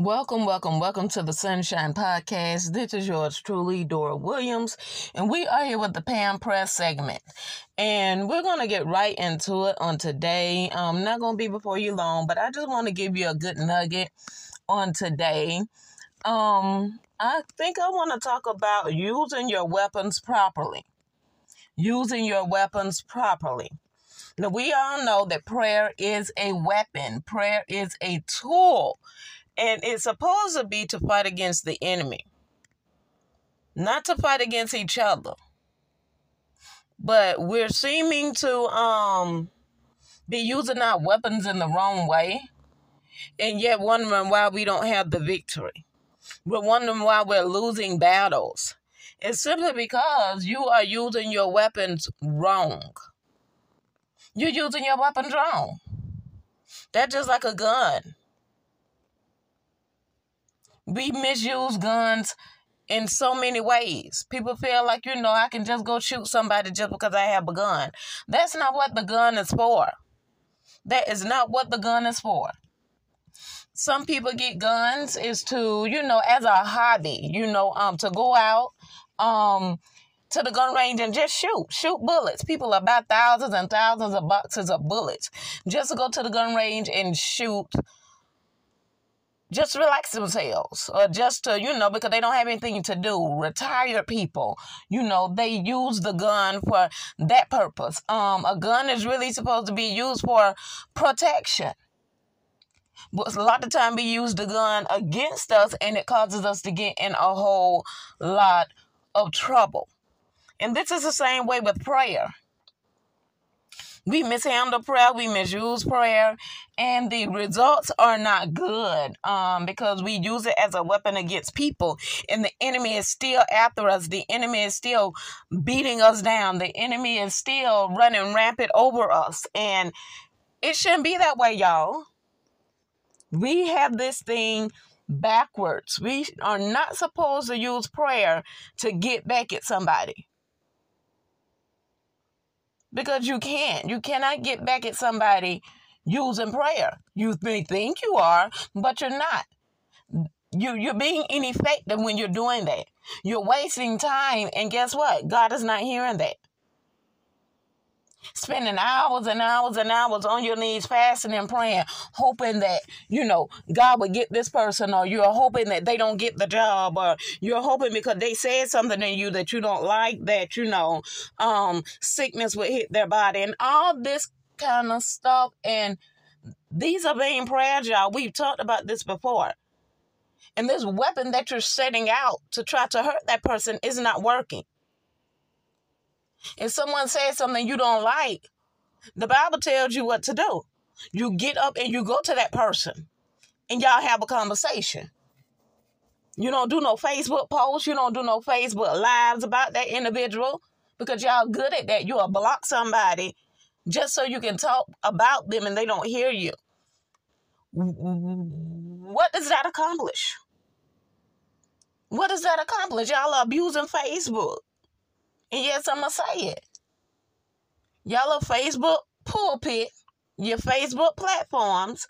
Welcome, welcome, welcome to the Sunshine Podcast. This is yours truly, Dora Williams, and we are here with the Pam Press segment. And we're going to get right into it on today. I'm not going to be before you long, but I just want to give you a good nugget on today. Um, I think I want to talk about using your weapons properly. Using your weapons properly. Now, we all know that prayer is a weapon, prayer is a tool and it's supposed to be to fight against the enemy, not to fight against each other. But we're seeming to um be using our weapons in the wrong way, and yet wondering why we don't have the victory. We're wondering why we're losing battles. It's simply because you are using your weapons wrong. You're using your weapons wrong. That's just like a gun. We misuse guns in so many ways. People feel like, you know, I can just go shoot somebody just because I have a gun. That's not what the gun is for. That is not what the gun is for. Some people get guns is to, you know, as a hobby, you know, um, to go out, um, to the gun range and just shoot, shoot bullets. People are about thousands and thousands of boxes of bullets just to go to the gun range and shoot just relax themselves or just to, you know, because they don't have anything to do. Retired people, you know, they use the gun for that purpose. Um, a gun is really supposed to be used for protection. But a lot of time we use the gun against us and it causes us to get in a whole lot of trouble. And this is the same way with prayer we mishandle prayer, we misuse prayer, and the results are not good um, because we use it as a weapon against people, and the enemy is still after us. The enemy is still beating us down. The enemy is still running rampant over us, and it shouldn't be that way, y'all. We have this thing backwards. We are not supposed to use prayer to get back at somebody because you can't. You cannot get back at somebody using prayer. You may think you are, but you're not. You you're being ineffective when you're doing that. You're wasting time, and guess what? God is not hearing that spending hours and hours and hours on your knees fasting and praying hoping that you know god would get this person or you're hoping that they don't get the job or you're hoping because they said something to you that you don't like that you know um sickness would hit their body and all this kind of stuff. And these are vain prayers y'all. We've talked about this before. And this weapon that you're setting out to try to hurt that person is not working if someone says something you don't like, the Bible tells you what to do. You get up and you go to that person and y'all have a conversation. You don't do no Facebook posts, you don't do no Facebook lives about that individual because y'all good at that. You'll block somebody just so you can talk about them and they don't hear you. What does that accomplish? What does that accomplish? Y'all are abusing Facebook. And yes, I'm going to say it. Y'all are Facebook pulpit, your Facebook platforms,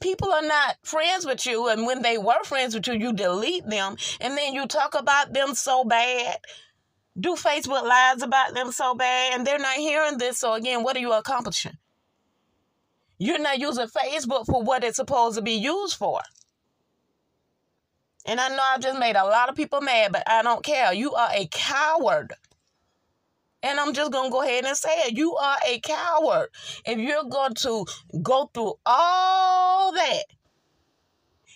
people are not friends with you. And when they were friends with you, you delete them. And then you talk about them so bad. Do Facebook lies about them so bad. And they're not hearing this. So again, what are you accomplishing? You're not using Facebook for what it's supposed to be used for. And I know I've just made a lot of people mad, but I don't care. You are a coward. And I'm just going to go ahead and say it. You are a coward. If you're going to go through all that,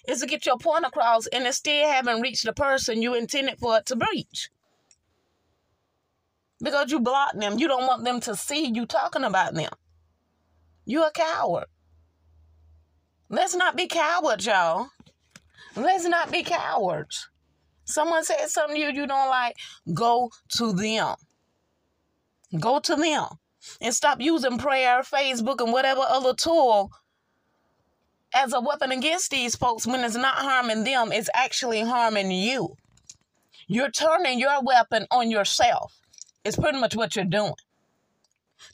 is to get your point across and it still haven't reached the person you intended for it to reach. Because you block them. You don't want them to see you talking about them. You're a coward. Let's not be cowards, y'all. Let's not be cowards. Someone says something to you you don't like, go to them. Go to them and stop using prayer, Facebook, and whatever other tool as a weapon against these folks when it's not harming them, it's actually harming you. You're turning your weapon on yourself. It's pretty much what you're doing.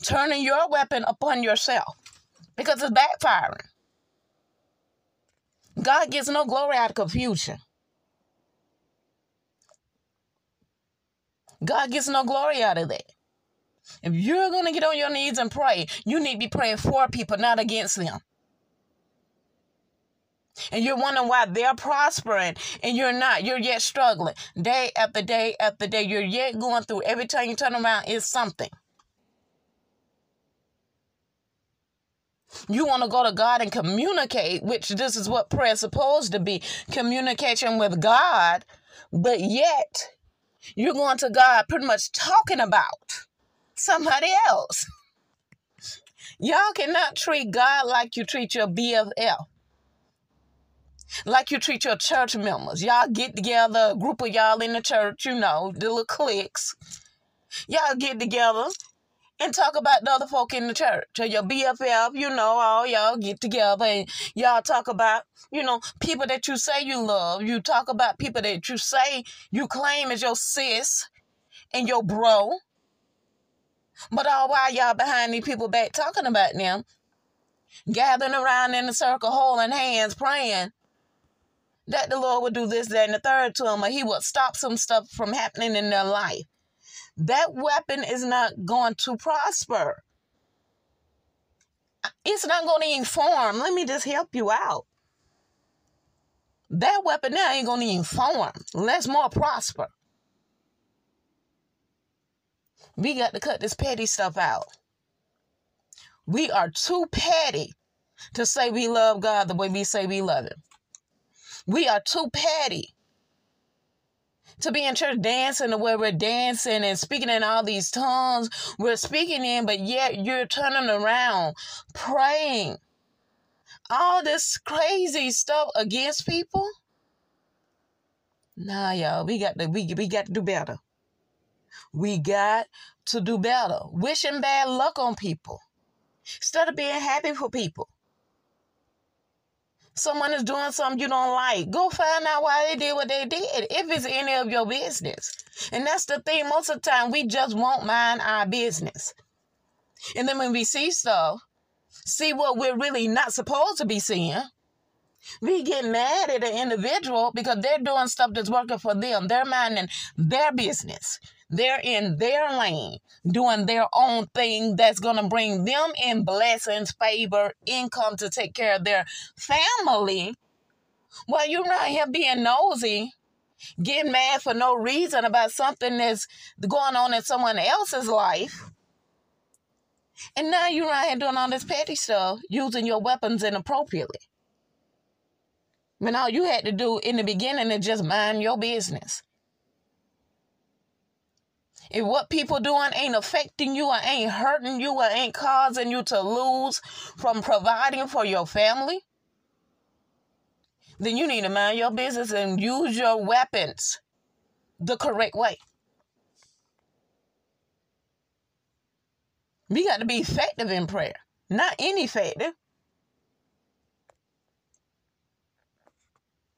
Turning your weapon upon yourself because it's backfiring. God gets no glory out of confusion. God gets no glory out of that. If you're going to get on your knees and pray, you need to be praying for people, not against them. And you're wondering why they're prospering and you're not. You're yet struggling. Day after day after day, you're yet going through. Every time you turn around, is something. You want to go to God and communicate, which this is what prayer is supposed to be communication with God, but yet you're going to God pretty much talking about somebody else. Y'all cannot treat God like you treat your BFF. Like you treat your church members. Y'all get together, a group of y'all in the church, you know, the little cliques. Y'all get together and talk about the other folk in the church or your BFF, you know, all y'all get together and y'all talk about, you know, people that you say you love. You talk about people that you say you claim as your sis and your bro. But all while y'all behind these people back talking about them, gathering around in a circle, holding hands, praying that the Lord would do this, that, and the third to them, or He would stop some stuff from happening in their life. That weapon is not going to prosper. It's not going to inform. Let me just help you out. That weapon now ain't going to inform. Let's more prosper. We got to cut this petty stuff out. We are too petty to say we love God the way we say we love Him. We are too petty to be in church dancing the way we're dancing and speaking in all these tongues we're speaking in, but yet you're turning around praying all this crazy stuff against people. Nah, y'all, we got to we, we got to do better. We got to do better. Wishing bad luck on people instead of being happy for people. Someone is doing something you don't like. Go find out why they did what they did. If it's any of your business. And that's the thing. Most of the time, we just won't mind our business. And then when we see stuff, see what we're really not supposed to be seeing, we get mad at an individual because they're doing stuff that's working for them. They're minding their business. They're in their lane, doing their own thing that's going to bring them in blessings, favor, income to take care of their family. While you're right here being nosy, getting mad for no reason about something that's going on in someone else's life. And now you're right here doing all this petty stuff, using your weapons inappropriately. When all you had to do in the beginning is just mind your business. If what people doing ain't affecting you or ain't hurting you or ain't causing you to lose from providing for your family, then you need to mind your business and use your weapons the correct way. We got to be effective in prayer, not ineffective.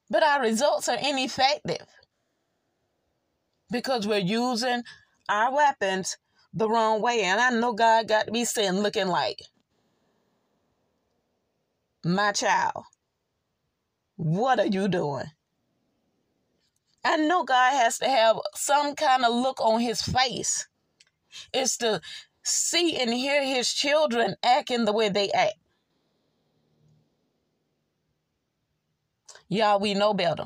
But our results are ineffective because we're using our weapons the wrong way. And I know God got to be sitting looking like, my child, what are you doing? I know God has to have some kind of look on his face. It's to see and hear his children acting the way they act. Y'all, we know better.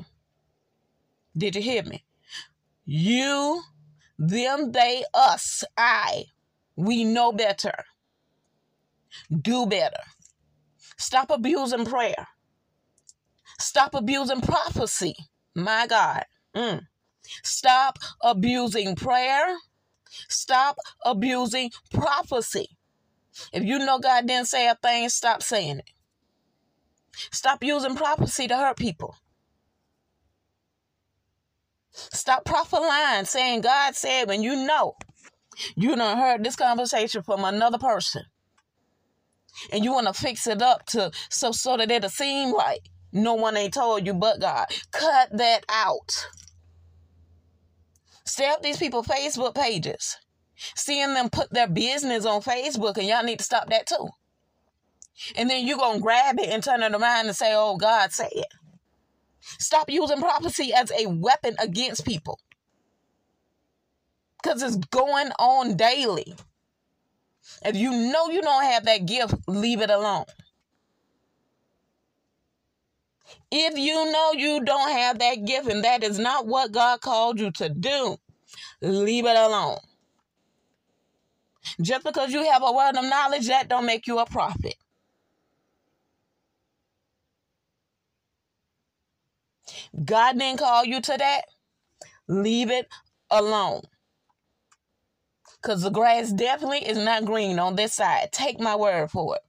Did you hear me? You, them, they, us, I, we know better. Do better. Stop abusing prayer. Stop abusing prophecy. My God. Mm. Stop abusing prayer. Stop abusing prophecy. If you know God didn't say a thing, stop saying it. Stop using prophecy to hurt people. Stop prophesying, saying God said when you know you done heard this conversation from another person. And you want to fix it up to so so that it'll seem like no one ain't told you but God. Cut that out. Stay up these people Facebook pages. Seeing them put their business on Facebook and y'all need to stop that too. And then you're going to grab it and turn it around and say, oh, God said it. Stop using prophecy as a weapon against people. Because it's going on daily. If you know you don't have that gift, leave it alone. If you know you don't have that gift and that is not what God called you to do, leave it alone. Just because you have a word of knowledge, that don't make you a prophet. God didn't call you to that. Leave it alone. Because the grass definitely is not green on this side. Take my word for it.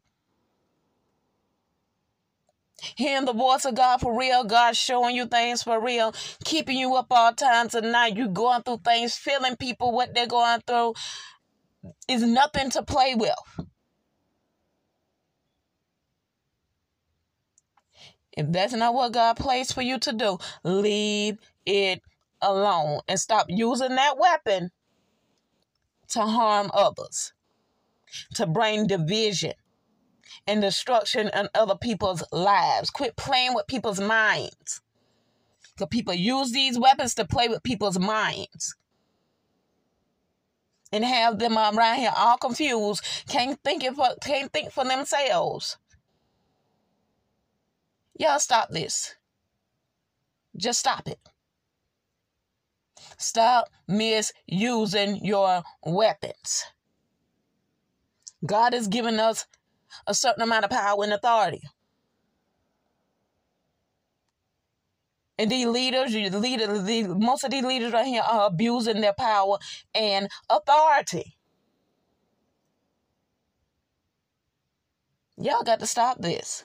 Hearing the voice of God for real, God showing you things for real, keeping you up all times of night. You going through things, feeling people what they're going through is nothing to play with. If that's not what God placed for you to do, leave it alone and stop using that weapon to harm others, to bring division and destruction in other people's lives. Quit playing with people's minds. Because people use these weapons to play with people's minds and have them around here all confused, can't think for can't think for themselves. Y'all stop this. Just stop it. Stop misusing your weapons. God has given us a certain amount of power and authority. And these leaders, the leader, the, most of these leaders right here are abusing their power and authority. Y'all got to stop this.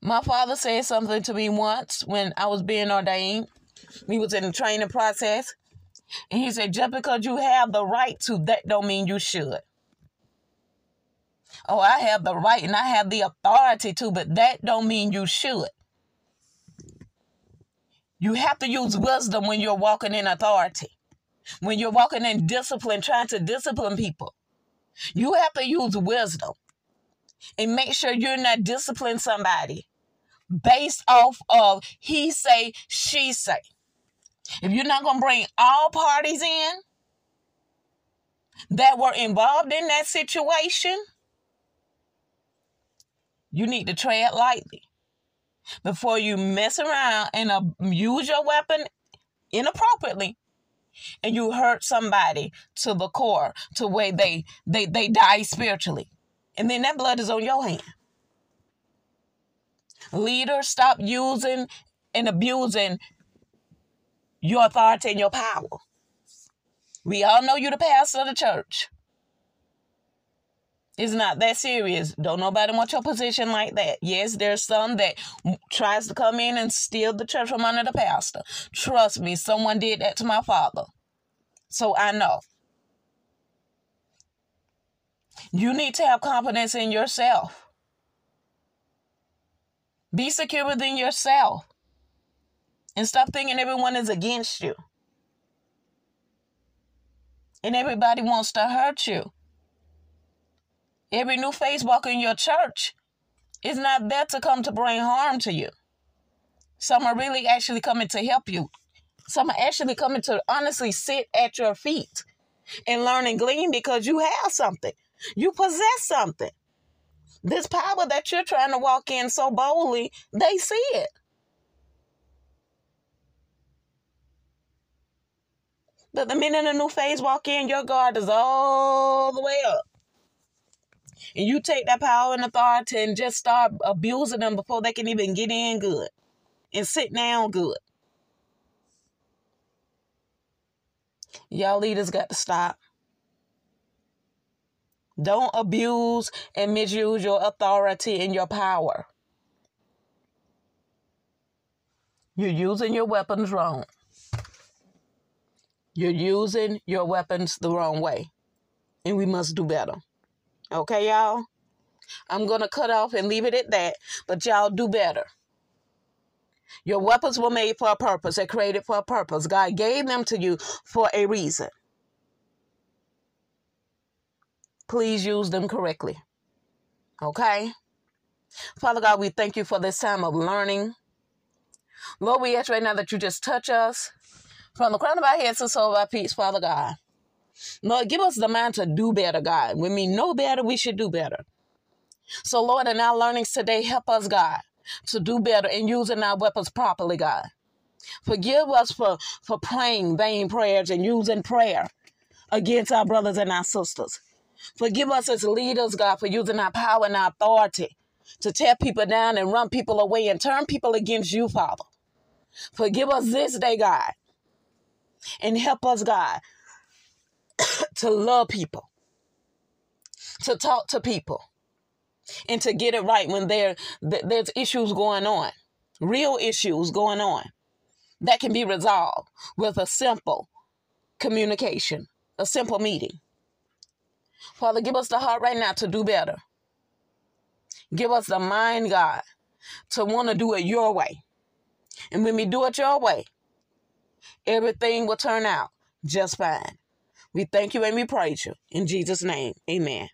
My father said something to me once when I was being ordained. We was in the training process. And he said, just because you have the right to, that don't mean you should. Oh, I have the right and I have the authority to, but that don't mean you should. You have to use wisdom when you're walking in authority. When you're walking in discipline, trying to discipline people. You have to use wisdom and make sure you're not disciplining somebody based off of he say, she say. If you're not going to bring all parties in that were involved in that situation, you need to tread lightly before you mess around and use your weapon inappropriately and you hurt somebody to the core to where they they they die spiritually and then that blood is on your hand leaders stop using and abusing your authority and your power we all know you're the pastor of the church it's not that serious. Don't nobody want your position like that. Yes, there's some that tries to come in and steal the church from under the pastor. Trust me, someone did that to my father. So I know. You need to have confidence in yourself. Be secure within yourself. And stop thinking everyone is against you. And everybody wants to hurt you. Every new face walker in your church is not there to come to bring harm to you. Some are really actually coming to help you. Some are actually coming to honestly sit at your feet and learn and glean because you have something. You possess something. This power that you're trying to walk in so boldly, they see it. But the minute a new phase walk in, your guard is all the way up. And you take that power and authority and just start abusing them before they can even get in good and sit down good. Y'all leaders got to stop. Don't abuse and misuse your authority and your power. You're using your weapons wrong. You're using your weapons the wrong way. And we must do better. Okay, y'all? I'm going to cut off and leave it at that, but y'all do better. Your weapons were made for a purpose. They're created for a purpose. God gave them to you for a reason. Please use them correctly. Okay? Father God, we thank you for this time of learning. Lord, we ask right now that you just touch us from the crown of our heads to the sole of our feet, Father God. Lord, give us the mind to do better, God. When we know better, we should do better. So, Lord, in our learnings today, help us, God, to do better and using our weapons properly, God. Forgive us for, for praying vain prayers and using prayer against our brothers and our sisters. Forgive us as leaders, God, for using our power and our authority to tear people down and run people away and turn people against you, Father. Forgive us this day, God, and help us, God, to love people, to talk to people, and to get it right when there there's issues going on, real issues going on that can be resolved with a simple communication, a simple meeting. Father, give us the heart right now to do better. Give us the mind, God, to want to do it your way. And when we do it your way, everything will turn out just fine. We thank you and we praise you. In Jesus' name, amen.